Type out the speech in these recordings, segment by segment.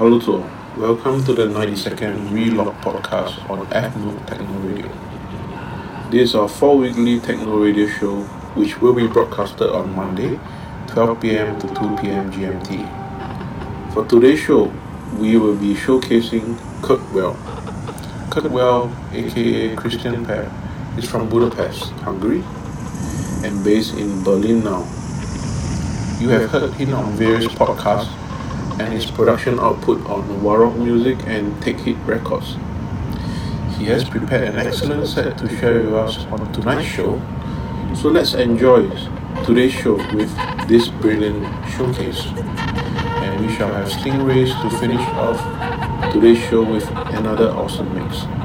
Halo? Welcome to the 90 second Relocked podcast on Fnoob Techno Radio. This is our four weekly techno radio show which will be broadcasted on Monday, 12 pm to 2 pm GMT. For today's show, we will be showcasing Kurt Well. CVRDWELL, aka Krisztian Papp, is from Budapest, Hungary, and based in Berlin now. You have heard him on various podcasts and his production output on Warok Music and Take Hit Records. He has prepared an excellent set to share with us on tonight's show, so let's enjoy today's show with this brilliant showcase. And we shall have Stingrays to finish off today's show with another awesome mix.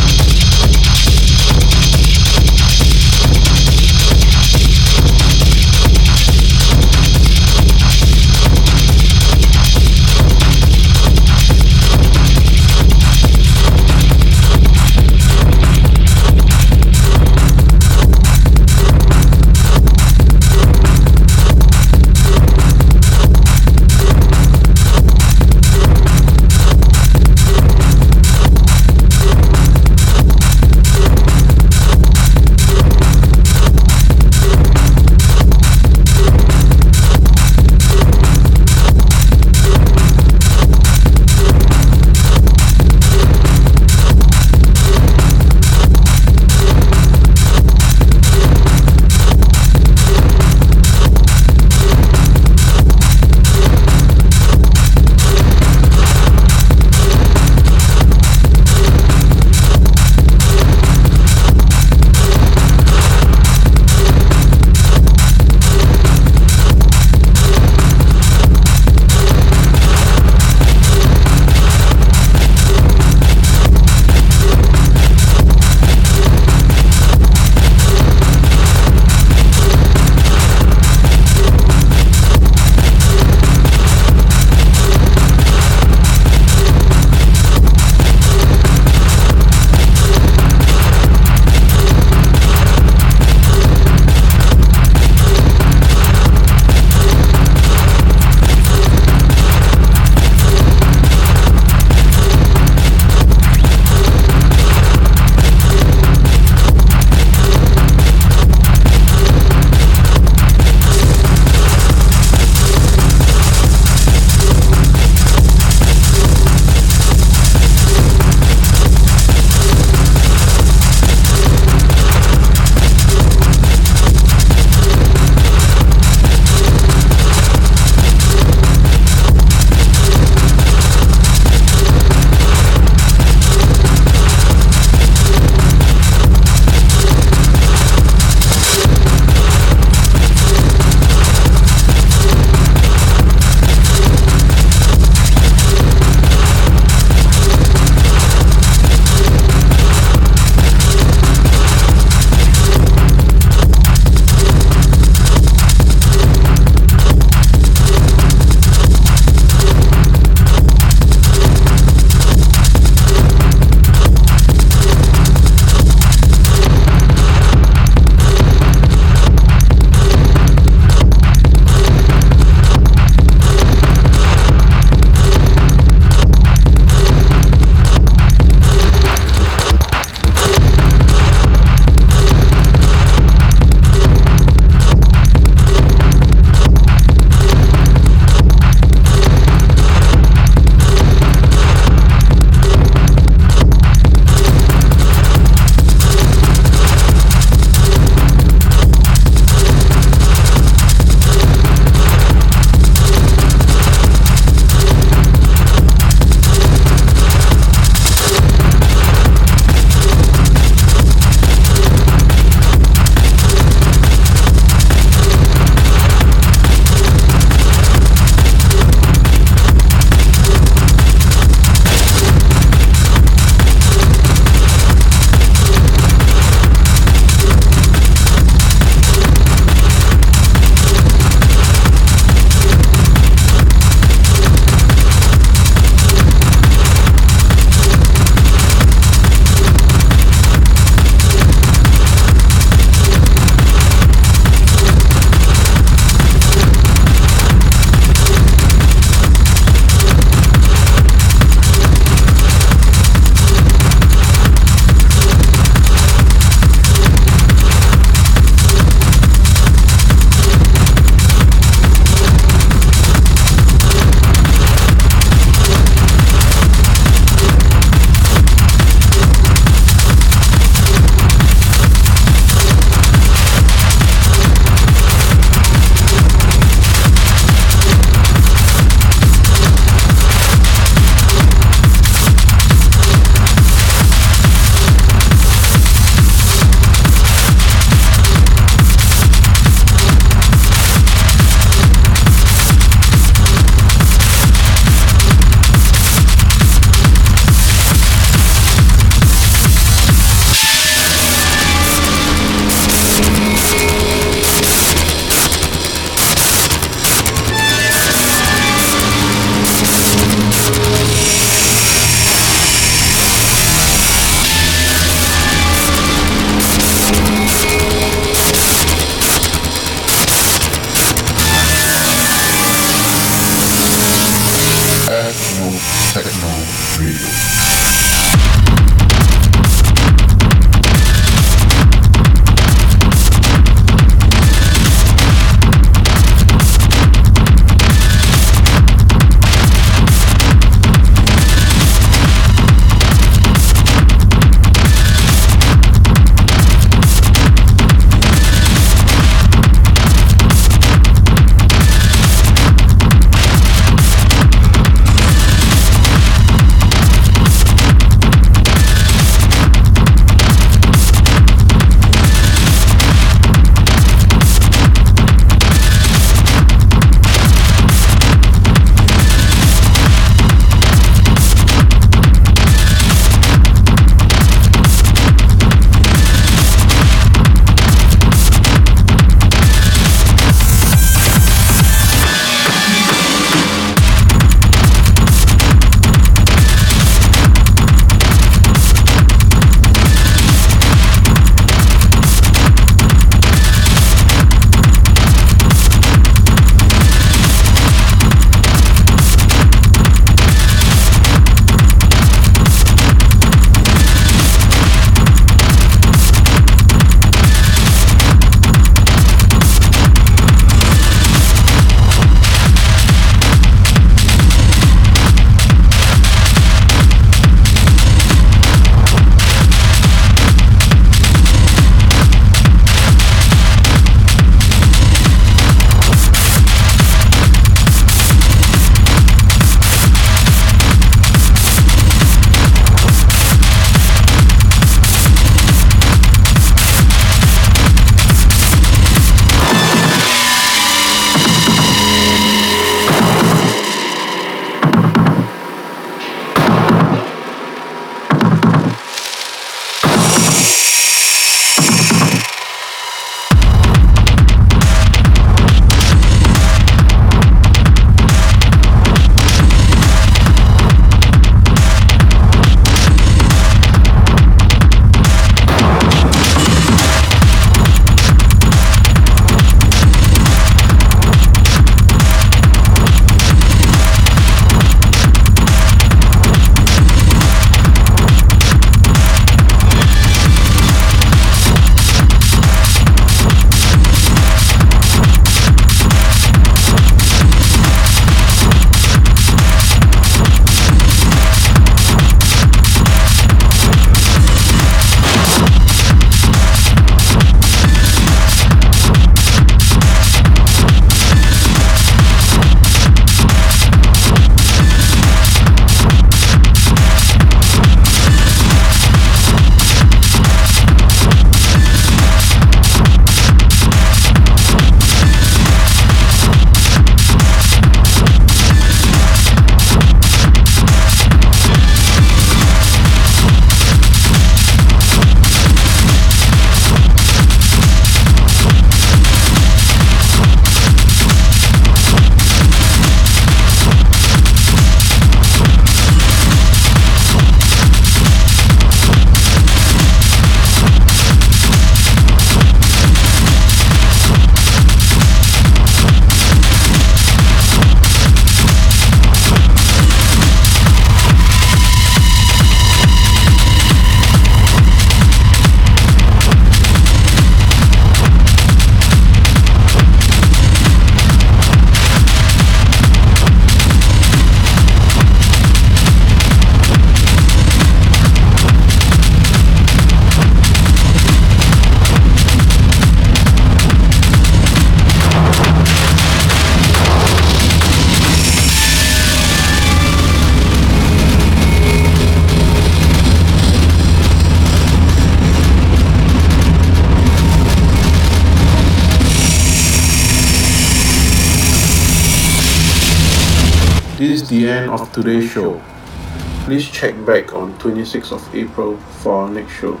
Check back on 26th of April for our next show.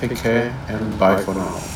Take care and bye for now.